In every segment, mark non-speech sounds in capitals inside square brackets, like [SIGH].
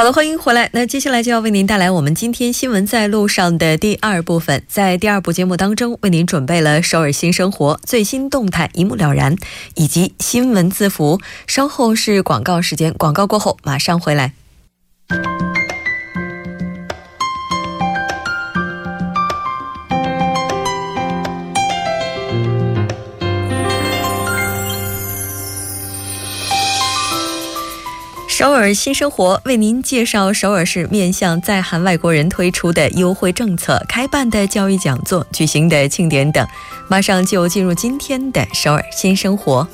好的，欢迎回来。那接下来就要为您带来我们今天新闻在路上的第二部分。在第二部节目当中，为您准备了首尔新生活最新动态一目了然，以及新闻字符。稍后是广告时间，广告过后马上回来。首尔新生活为您介绍首尔市面向在韩外国人推出的优惠政策、开办的教育讲座、举行的庆典等。马上就进入今天的首尔新生活。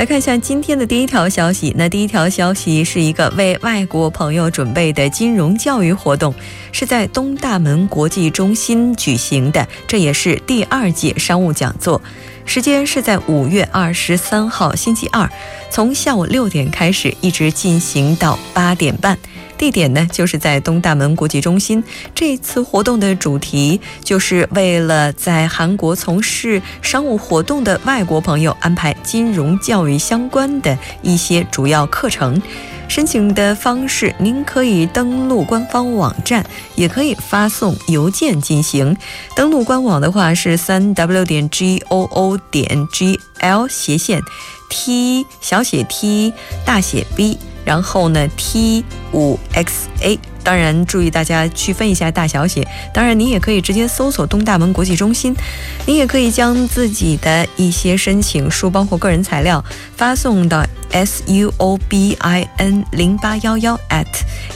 来看一下今天的第一条消息。那第一条消息是一个为外国朋友准备的金融教育活动，是在东大门国际中心举行的，这也是第二届商务讲座。时间是在五月二十三号星期二，从下午六点开始，一直进行到八点半。地点呢，就是在东大门国际中心。这次活动的主题就是为了在韩国从事商务活动的外国朋友安排金融教育相关的一些主要课程。申请的方式，您可以登录官方网站，也可以发送邮件进行。登录官网的话是三 w 点 g o o 点 g l 斜线 t 小写 t 大写 b。然后呢，T 五 X A，当然注意大家区分一下大小写。当然，您也可以直接搜索东大门国际中心，您也可以将自己的一些申请书，包括个人材料，发送到。s u o b i n 零八幺幺 at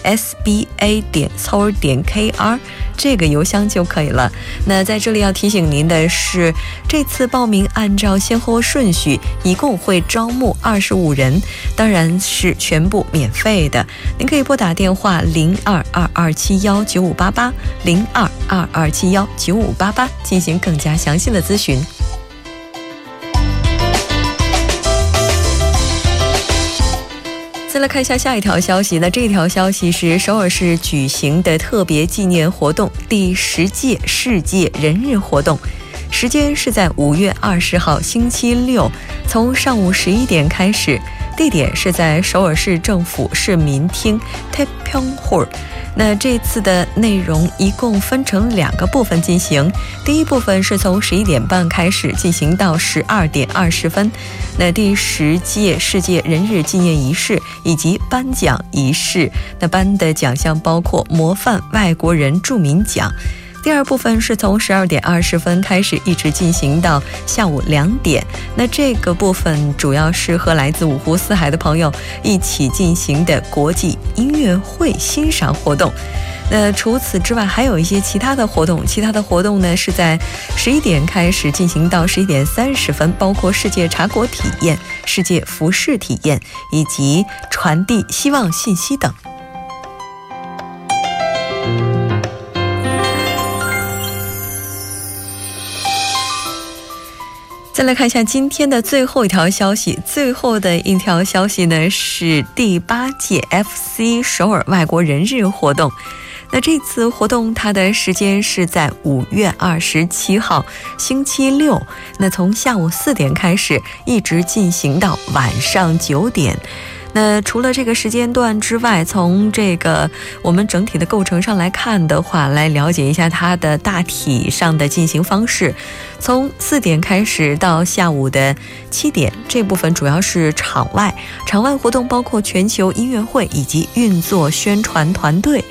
s b a 点 s o u r 点 k r 这个邮箱就可以了。那在这里要提醒您的是，这次报名按照先后顺序，一共会招募二十五人，当然是全部免费的。您可以拨打电话零二二二二七幺九五八八零二二二七幺九五八八进行更加详细的咨询。再来看一下下一条消息，那这条消息是首尔市举行的特别纪念活动——第十届世界人日活动，时间是在五月二十号星期六，从上午十一点开始，地点是在首尔市政府市民厅 Taepyeong Hall。那这次的内容一共分成两个部分进行，第一部分是从十一点半开始进行到十二点二十分，那第十届世界人日纪念仪式以及颁奖仪式，那颁的奖项包括模范外国人著名奖。第二部分是从十二点二十分开始，一直进行到下午两点。那这个部分主要是和来自五湖四海的朋友一起进行的国际音乐会欣赏活动。那除此之外，还有一些其他的活动。其他的活动呢，是在十一点开始进行到十一点三十分，包括世界茶果体验、世界服饰体验以及传递希望信息等。再来看一下今天的最后一条消息，最后的一条消息呢是第八届 FC 首尔外国人日活动。那这次活动它的时间是在五月二十七号星期六，那从下午四点开始，一直进行到晚上九点。那除了这个时间段之外，从这个我们整体的构成上来看的话，来了解一下它的大体上的进行方式。从四点开始到下午的七点，这部分主要是场外，场外活动包括全球音乐会以及运作宣传团队。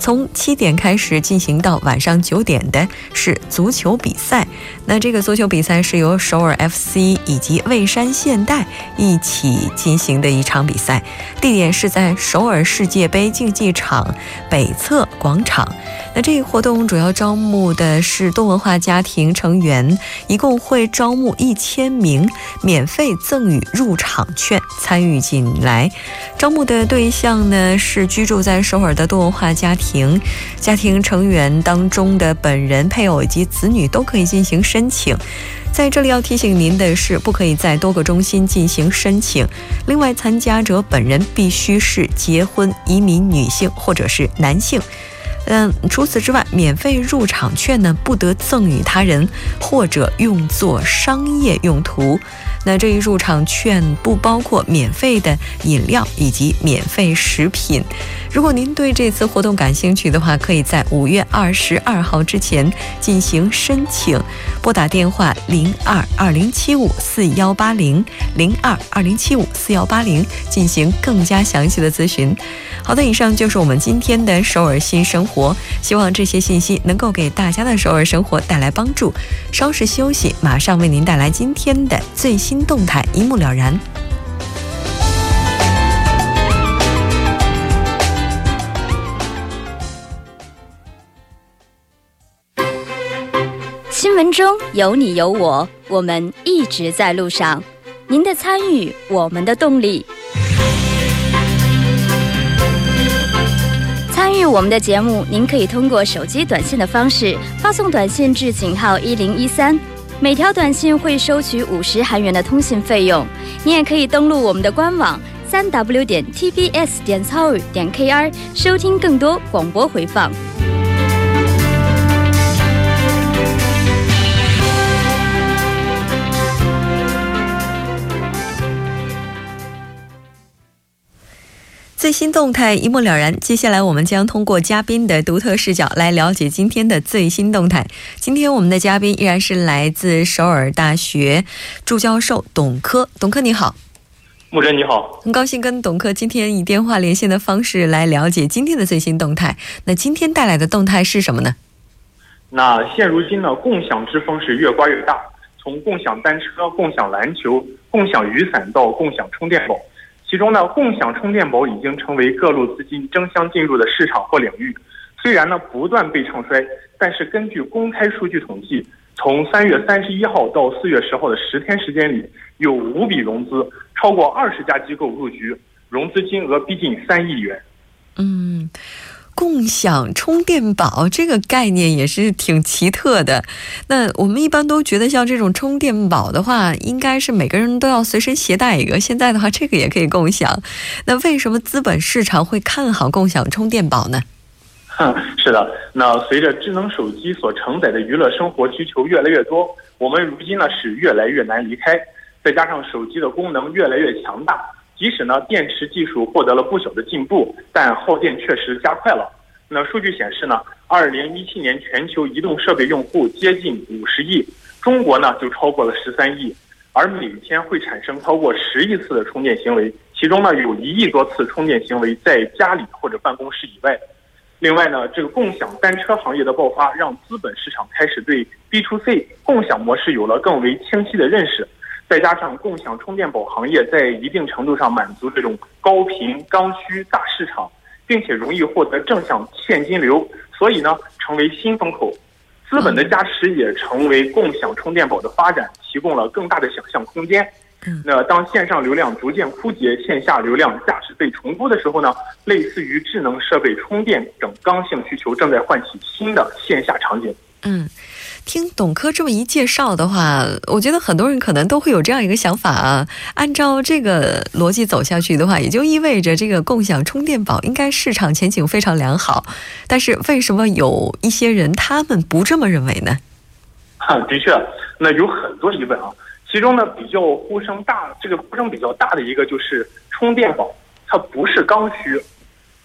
从七点开始进行到晚上九点的是足球比赛。那这个足球比赛是由首尔 FC 以及蔚山现代一起进行的一场比赛，地点是在首尔世界杯竞技场北侧广场。那这一活动主要招募的是多文化家庭成员，一共会招募一千名，免费赠予入场券参与进来。招募的对象呢是居住在首尔的多文化家庭，庭家庭成员当中的本人、配偶以及子女都可以进行。申请，在这里要提醒您的是，不可以在多个中心进行申请。另外，参加者本人必须是结婚移民女性或者是男性。嗯，除此之外，免费入场券呢不得赠与他人或者用作商业用途。那这一入场券不包括免费的饮料以及免费食品。如果您对这次活动感兴趣的话，可以在五月二十二号之前进行申请，拨打电话零二二零七五四幺八零零二二零七五四幺八零进行更加详细的咨询。好的，以上就是我们今天的首尔新生活，希望这些信息能够给大家的首尔生活带来帮助。稍事休息，马上为您带来今天的最新新动态，一目了然。新闻中有你有我，我们一直在路上。您的参与，我们的动力。参与我们的节目，您可以通过手机短信的方式发送短信至井号一零一三，每条短信会收取五十韩元的通信费用。你也可以登录我们的官网三 w 点 tbs 点 s o 点 kr 收听更多广播回放。最新动态一目了然。接下来，我们将通过嘉宾的独特视角来了解今天的最新动态。今天我们的嘉宾依然是来自首尔大学助教授董科。董科你好，木真你好，很高兴跟董科今天以电话连线的方式来了解今天的最新动态。那今天带来的动态是什么呢？那现如今呢，共享之风是越刮越大，从共享单车、共享篮球、共享雨伞到共享充电宝。其中呢，共享充电宝已经成为各路资金争相进入的市场或领域。虽然呢不断被唱衰，但是根据公开数据统计，从三月三十一号到四月十号的十天时间里，有五笔融资，超过二十家机构入局，融资金额逼近三亿元。嗯。共享充电宝这个概念也是挺奇特的。那我们一般都觉得，像这种充电宝的话，应该是每个人都要随身携带一个。现在的话，这个也可以共享。那为什么资本市场会看好共享充电宝呢？[LAUGHS] 是的，那随着智能手机所承载的娱乐生活需求越来越多，我们如今呢是越来越难离开。再加上手机的功能越来越强大。即使呢，电池技术获得了不小的进步，但耗电确实加快了。那数据显示呢，二零一七年全球移动设备用户接近五十亿，中国呢就超过了十三亿，而每天会产生超过十亿次的充电行为，其中呢有一亿多次充电行为在家里或者办公室以外。另外呢，这个共享单车行业的爆发，让资本市场开始对 B to C 共享模式有了更为清晰的认识。再加上共享充电宝行业在一定程度上满足这种高频刚需大市场，并且容易获得正向现金流，所以呢成为新风口。资本的加持也成为共享充电宝的发展提供了更大的想象空间。那当线上流量逐渐枯竭，线下流量价值被重估的时候呢，类似于智能设备充电等刚性需求正在唤起新的线下场景。嗯。听董科这么一介绍的话，我觉得很多人可能都会有这样一个想法啊。按照这个逻辑走下去的话，也就意味着这个共享充电宝应该市场前景非常良好。但是为什么有一些人他们不这么认为呢？哈，的确，那有很多疑问啊。其中呢，比较呼声大，这个呼声比较大的一个就是充电宝它不是刚需。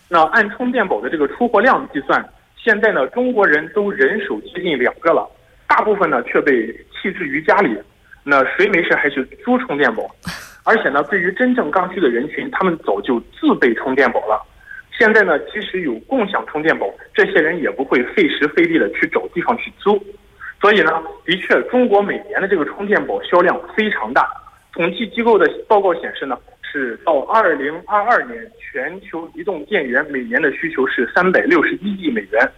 那按充电宝的这个出货量计算，现在呢，中国人都人手接近两个了。大部分呢却被弃置于家里，那谁没事还去租充电宝？[LAUGHS] 而且呢，对于真正刚需的人群，他们早就自备充电宝了。现在呢，即使有共享充电宝，这些人也不会费时费力的去找地方去租。所以呢，的确，中国每年的这个充电宝销量非常大。统计机构的报告显示呢，是到二零二二年，全球移动电源每年的需求是三百六十一亿美元。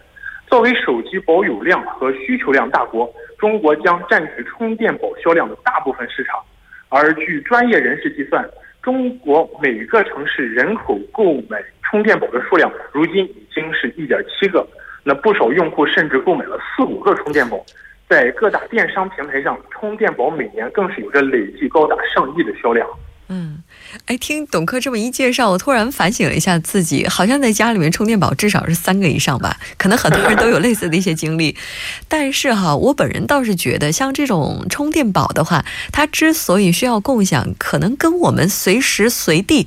作为手机保有量和需求量大国，中国将占据充电宝销量的大部分市场。而据专业人士计算，中国每个城市人口购买充电宝的数量，如今已经是一点七个。那不少用户甚至购买了四五个充电宝。在各大电商平台上，充电宝每年更是有着累计高达上亿的销量。嗯，哎，听董科这么一介绍，我突然反省了一下自己，好像在家里面充电宝至少是三个以上吧。可能很多人都有类似的一些经历，但是哈，我本人倒是觉得，像这种充电宝的话，它之所以需要共享，可能跟我们随时随地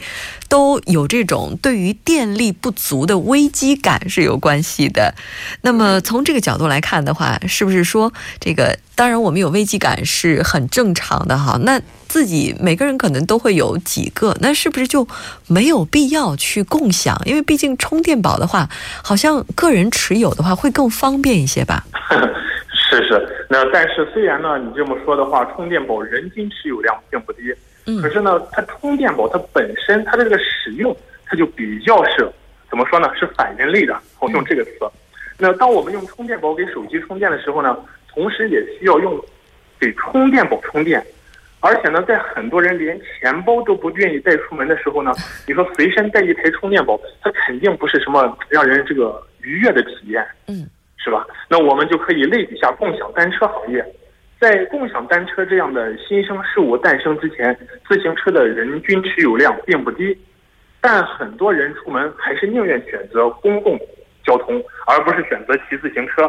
都有这种对于电力不足的危机感是有关系的。那么从这个角度来看的话，是不是说这个？当然，我们有危机感是很正常的哈。那自己每个人可能都会有几个，那是不是就没有必要去共享？因为毕竟充电宝的话，好像个人持有的话会更方便一些吧。[LAUGHS] 是是，那但是虽然呢，你这么说的话，充电宝人均持有量并不低，可是呢，它充电宝它本身它的这个使用，它就比较是怎么说呢？是反人类的，我用这个词。那当我们用充电宝给手机充电的时候呢？同时也需要用给充电宝充电，而且呢，在很多人连钱包都不愿意带出门的时候呢，你说随身带一台充电宝，它肯定不是什么让人这个愉悦的体验，嗯，是吧？那我们就可以类比下共享单车行业，在共享单车这样的新生事物诞生之前，自行车的人均持有量并不低，但很多人出门还是宁愿选择公共交通，而不是选择骑自行车。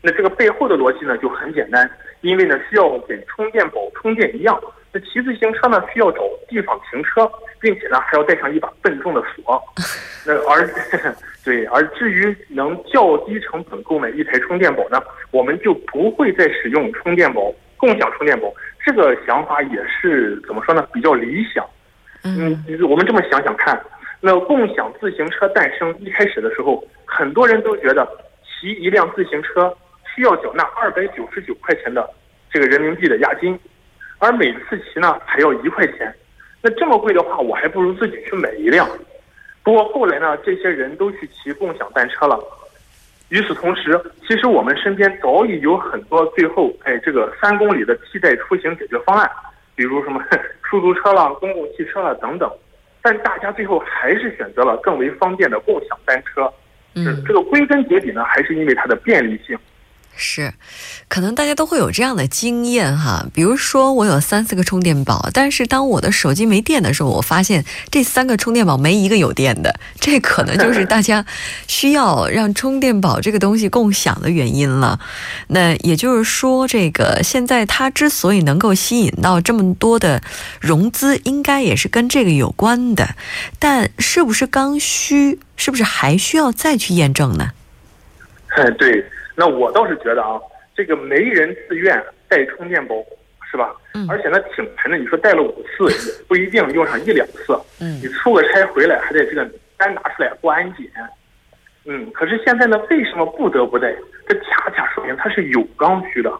那这个背后的逻辑呢就很简单，因为呢需要给充电宝充电一样，那骑自行车呢需要找地方停车，并且呢还要带上一把笨重的锁。[LAUGHS] 那而 [LAUGHS] 对，而至于能较低成本购买一台充电宝呢，我们就不会再使用充电宝共享充电宝。这个想法也是怎么说呢？比较理想。嗯，我们这么想想看，那共享自行车诞生一开始的时候，很多人都觉得骑一辆自行车。需要缴纳二百九十九块钱的这个人民币的押金，而每次骑呢还要一块钱，那这么贵的话，我还不如自己去买一辆。不过后来呢，这些人都去骑共享单车了。与此同时，其实我们身边早已有很多最后哎这个三公里的替代出行解决方案，比如什么 [LAUGHS] 出租车啦、公共汽车啦等等，但大家最后还是选择了更为方便的共享单车。嗯，这个归根结底呢，还是因为它的便利性。是，可能大家都会有这样的经验哈。比如说，我有三四个充电宝，但是当我的手机没电的时候，我发现这三个充电宝没一个有电的。这可能就是大家需要让充电宝这个东西共享的原因了。那也就是说，这个现在它之所以能够吸引到这么多的融资，应该也是跟这个有关的。但是不是刚需，是不是还需要再去验证呢？嗯，对。那我倒是觉得啊，这个没人自愿带充电宝，是吧？嗯。而且呢，挺沉的。你说带了五次，也不一定用上一两次。嗯。你出个差回来，还得这个单拿出来过安检。嗯。可是现在呢，为什么不得不带？这恰恰说明它是有刚需的。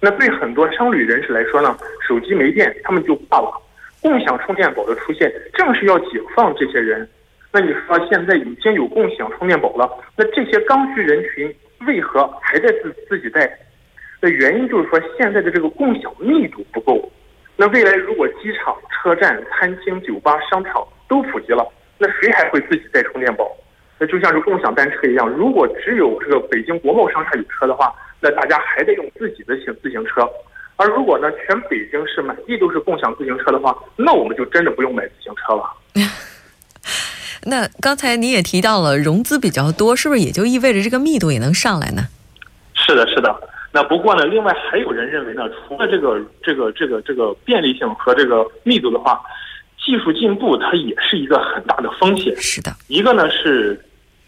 那对很多商旅人士来说呢，手机没电，他们就挂了。共享充电宝的出现，正是要解放这些人。那你说现在已经有共享充电宝了，那这些刚需人群？为何还在自自己带？那原因就是说，现在的这个共享密度不够。那未来如果机场、车站、餐厅、酒吧、商场都普及了，那谁还会自己带充电宝？那就像是共享单车一样，如果只有这个北京国贸商场有车的话，那大家还得用自己的行自行车。而如果呢，全北京市满地都是共享自行车的话，那我们就真的不用买自行车了。[LAUGHS] 那刚才你也提到了融资比较多，是不是也就意味着这个密度也能上来呢？是的，是的。那不过呢，另外还有人认为呢，除了这个这个这个这个便利性和这个密度的话，技术进步它也是一个很大的风险。是的，一个呢是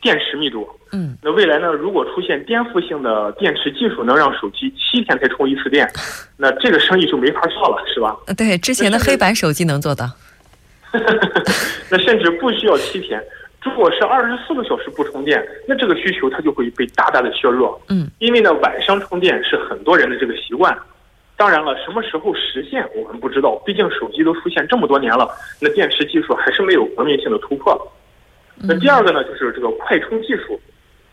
电池密度。嗯。那未来呢，如果出现颠覆性的电池技术，能让手机七天才充一次电，[LAUGHS] 那这个生意就没法做了，是吧？对，之前的黑白手机能做到。[LAUGHS] 那甚至不需要七天，如果是二十四个小时不充电，那这个需求它就会被大大的削弱。嗯，因为呢，晚上充电是很多人的这个习惯。当然了，什么时候实现我们不知道，毕竟手机都出现这么多年了，那电池技术还是没有革命性的突破。那第二个呢，就是这个快充技术。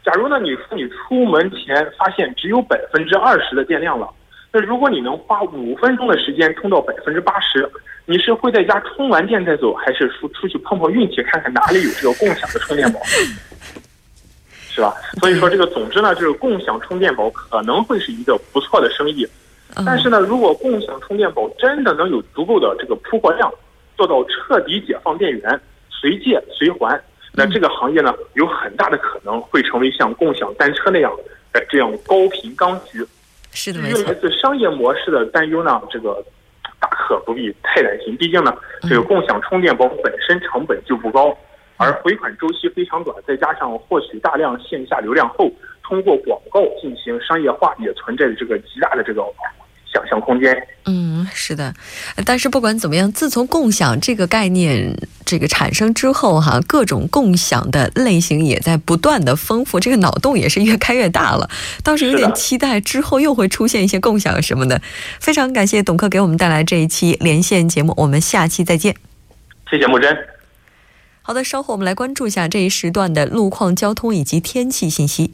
假如呢，你说你出门前发现只有百分之二十的电量了，那如果你能花五分钟的时间充到百分之八十。你是会在家充完电再走，还是出出去碰碰运气，看看哪里有这个共享的充电宝，是吧？所以说这个，总之呢，就是共享充电宝可能会是一个不错的生意。但是呢，如果共享充电宝真的能有足够的这个铺货量，做到彻底解放电源，随借随还，那这个行业呢，有很大的可能会成为像共享单车那样，呃，这样高频刚需。是的，没错。来自商业模式的担忧呢，这个。大可不必太担心，毕竟呢，这个共享充电宝本身成本就不高，而回款周期非常短，再加上获取大量线下流量后，通过广告进行商业化，也存在着这个极大的这个。想象空间，嗯，是的，但是不管怎么样，自从共享这个概念这个产生之后，哈，各种共享的类型也在不断的丰富，这个脑洞也是越开越大了。倒是有点期待之后又会出现一些共享什么的。非常感谢董克给我们带来这一期连线节目，我们下期再见。谢谢木真。好的，稍后我们来关注一下这一时段的路况、交通以及天气信息。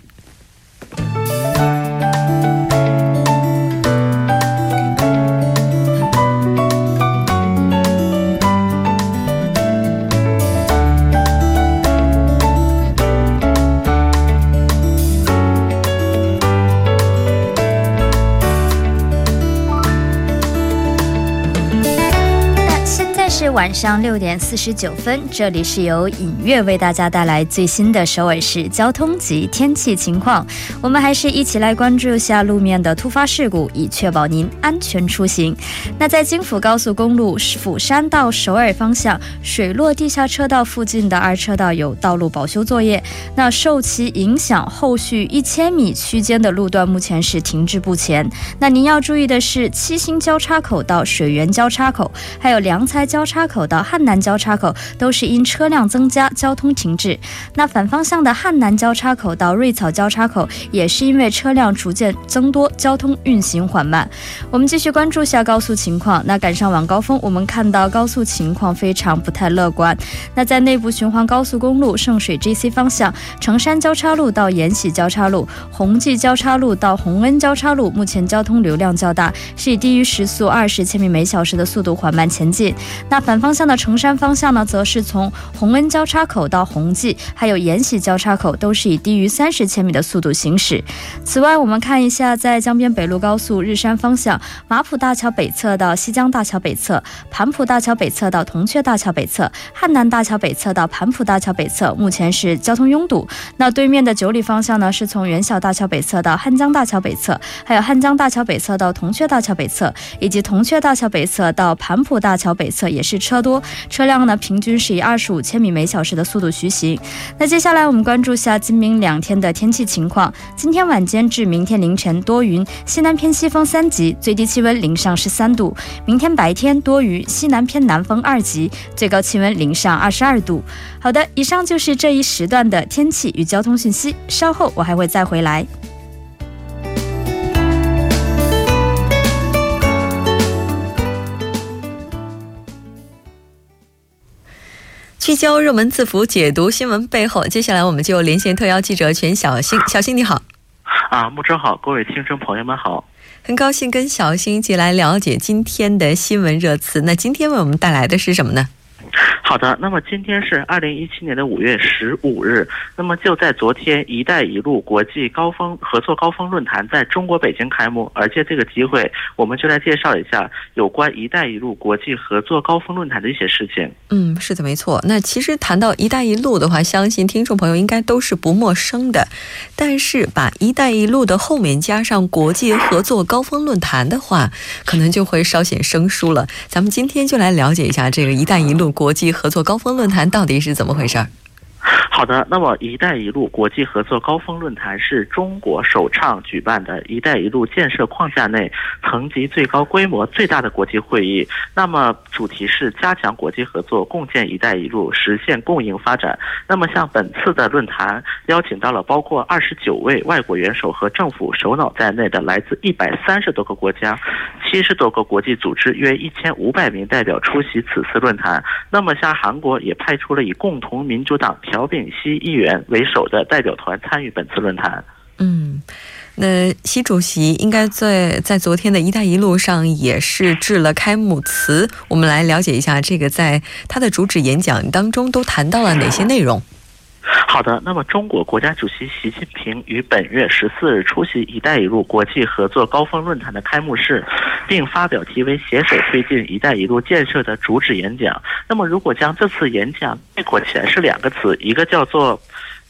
晚上六点四十九分，这里是由影月为大家带来最新的首尔市交通及天气情况。我们还是一起来关注一下路面的突发事故，以确保您安全出行。那在京釜高速公路釜山到首尔方向水落地下车道附近的二车道有道路保修作业，那受其影响，后续一千米区间的路段目前是停滞不前。那您要注意的是，七星交叉口到水源交叉口，还有良才交叉。口到汉南交叉口都是因车辆增加，交通停滞。那反方向的汉南交叉口到瑞草交叉口也是因为车辆逐渐增多，交通运行缓慢。我们继续关注下高速情况。那赶上晚高峰，我们看到高速情况非常不太乐观。那在内部循环高速公路圣水 GC 方向，成山交叉路到延禧交叉路、宏济交叉路到洪恩交叉路，目前交通流量较大，是以低于时速二十千米每小时的速度缓慢前进。那反。反方向的成山方向呢，则是从洪恩交叉口到洪济，还有延禧交叉口，都是以低于三十千米的速度行驶。此外，我们看一下，在江边北路高速日山方向，马浦大桥北侧到西江大桥北侧，盘浦大桥北侧到铜雀大桥北侧，汉南大桥北侧到盘浦大桥北侧，目前是交通拥堵。那对面的九里方向呢，是从元小大桥北侧到汉江大桥北侧，还有汉江大桥北侧到铜雀大桥北侧，以及铜雀大桥北侧到盘浦大桥北侧，也是。车多，车辆呢平均是以二十五千米每小时的速度徐行。那接下来我们关注下今明两天的天气情况。今天晚间至明天凌晨多云，西南偏西风三级，最低气温零上十三度。明天白天多云，西南偏南风二级，最高气温零上二十二度。好的，以上就是这一时段的天气与交通信息。稍后我还会再回来。聚焦热门字符，解读新闻背后。接下来，我们就连线特邀记者全小新。小新你好，啊，木真好，各位听众朋友们好，很高兴跟小新一起来了解今天的新闻热词。那今天为我们带来的是什么呢？好的，那么今天是二零一七年的五月十五日，那么就在昨天，“一带一路”国际高峰合作高峰论坛在中国北京开幕。而借这个机会，我们就来介绍一下有关“一带一路”国际合作高峰论坛的一些事情。嗯，是的，没错。那其实谈到“一带一路”的话，相信听众朋友应该都是不陌生的。但是把“一带一路”的后面加上“国际合作高峰论坛”的话，可能就会稍显生疏了。咱们今天就来了解一下这个“一带一路”国国际。合作高峰论坛到底是怎么回事儿？[LAUGHS] 好的，那么“一带一路”国际合作高峰论坛是中国首倡举办的一带一路建设框架内层级最高、规模最大的国际会议。那么主题是加强国际合作，共建“一带一路”，实现共赢发展。那么像本次的论坛邀请到了包括二十九位外国元首和政府首脑在内的来自一百三十多个国家、七十多个国际组织，约一千五百名代表出席此次论坛。那么像韩国也派出了以共同民主党。朴炳熙议员为首的代表团参与本次论坛。嗯，那习主席应该在在昨天的一带一路上也是致了开幕词。我们来了解一下这个在他的主旨演讲当中都谈到了哪些内容。好的，那么中国国家主席习近平于本月十四日出席“一带一路”国际合作高峰论坛的开幕式，并发表题为“携手推进‘一带一路’建设”的主旨演讲。那么，如果将这次演讲概括起来，是两个词，一个叫做。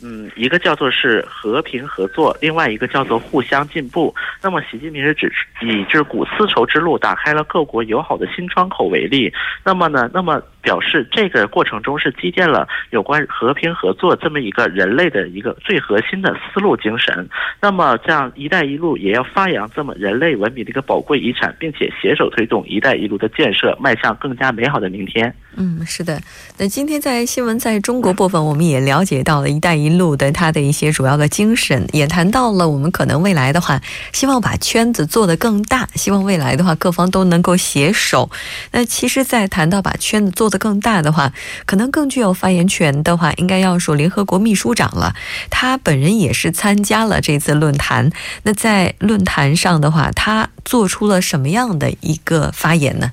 嗯，一个叫做是和平合作，另外一个叫做互相进步。那么，习近平是指以这古丝绸之路打开了各国友好的新窗口为例。那么呢，那么表示这个过程中是积淀了有关和平合作这么一个人类的一个最核心的思路精神。那么，这样“一带一路”也要发扬这么人类文明的一个宝贵遗产，并且携手推动“一带一路”的建设，迈向更加美好的明天。嗯，是的。那今天在新闻在中国部分，我们也了解到了“一带一路”的他的一些主要的精神，也谈到了我们可能未来的话，希望把圈子做得更大，希望未来的话各方都能够携手。那其实，在谈到把圈子做得更大的话，可能更具有发言权的话，应该要说联合国秘书长了。他本人也是参加了这次论坛。那在论坛上的话，他做出了什么样的一个发言呢？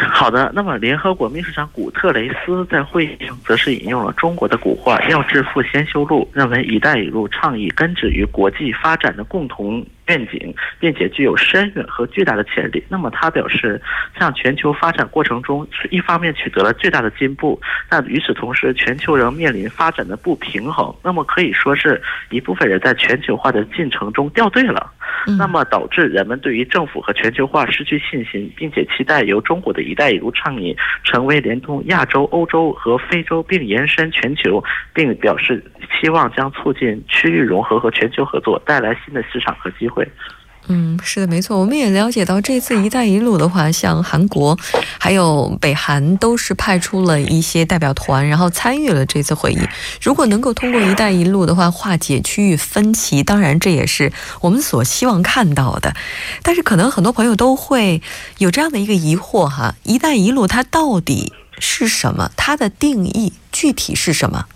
[LAUGHS] 好的，那么联合国秘书长古特雷斯在会议上则是引用了中国的古话“要致富先修路”，认为“一带一路”倡议根植于国际发展的共同。愿景，并且具有深远和巨大的潜力。那么他表示，向全球发展过程中，一方面取得了巨大的进步，但与此同时，全球仍面临发展的不平衡。那么可以说是一部分人在全球化的进程中掉队了，那么导致人们对于政府和全球化失去信心，并且期待由中国的一带一路倡议成为连通亚洲、欧洲和非洲，并延伸全球，并表示希望将促进区域融合和全球合作，带来新的市场和机会。嗯，是的，没错。我们也了解到，这次“一带一路”的话，像韩国，还有北韩，都是派出了一些代表团，然后参与了这次会议。如果能够通过“一带一路”的话，化解区域分歧，当然这也是我们所希望看到的。但是，可能很多朋友都会有这样的一个疑惑哈：“一带一路”它到底是什么？它的定义具体是什么？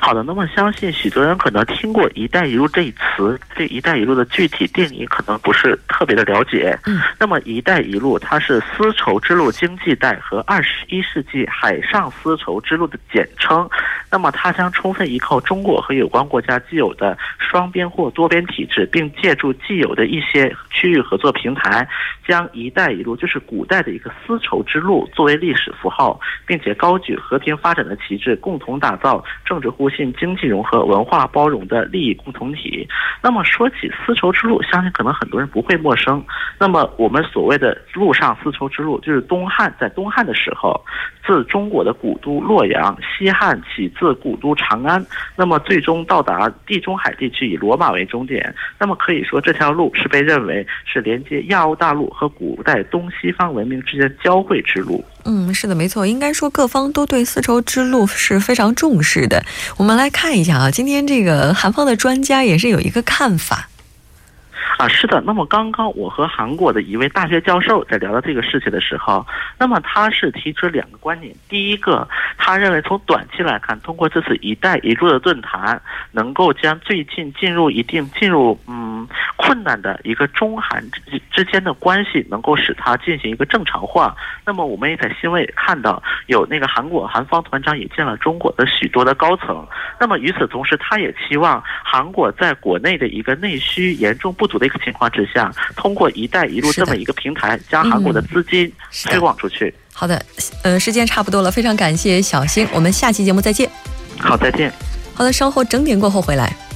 好的，那么相信许多人可能听过“一带一路”这一词，对“一带一路”的具体定义可能不是特别的了解。嗯，那么“一带一路”它是丝绸之路经济带和二十一世纪海上丝绸之路的简称。那么它将充分依靠中国和有关国家既有的双边或多边体制，并借助既有的一些区域合作平台，将“一带一路”就是古代的一个丝绸之路作为历史符号，并且高举和平发展的旗帜，共同打造政治互互信、经济融合、文化包容的利益共同体。那么说起丝绸之路，相信可能很多人不会陌生。那么我们所谓的陆上丝绸之路，就是东汉在东汉的时候，自中国的古都洛阳，西汉起。自古都长安，那么最终到达地中海地区，以罗马为终点。那么可以说，这条路是被认为是连接亚欧大陆和古代东西方文明之间交汇之路。嗯，是的，没错。应该说，各方都对丝绸之路是非常重视的。我们来看一下啊，今天这个韩方的专家也是有一个看法。啊，是的。那么刚刚我和韩国的一位大学教授在聊到这个事情的时候，那么他是提出两个观点。第一个，他认为从短期来看，通过这次“一带一路”的论坛，能够将最近进入一定进入嗯困难的一个中韩之之间的关系，能够使它进行一个正常化。那么我们也在新闻也看到，有那个韩国韩方团长也见了中国的许多的高层。那么与此同时，他也期望韩国在国内的一个内需严重不足。的一个情况之下，通过“一带一路”这么一个平台，将韩国的资金推广出去。好的，呃，时间差不多了，非常感谢小新，我们下期节目再见。好，再见。好的，稍后整点过后回来。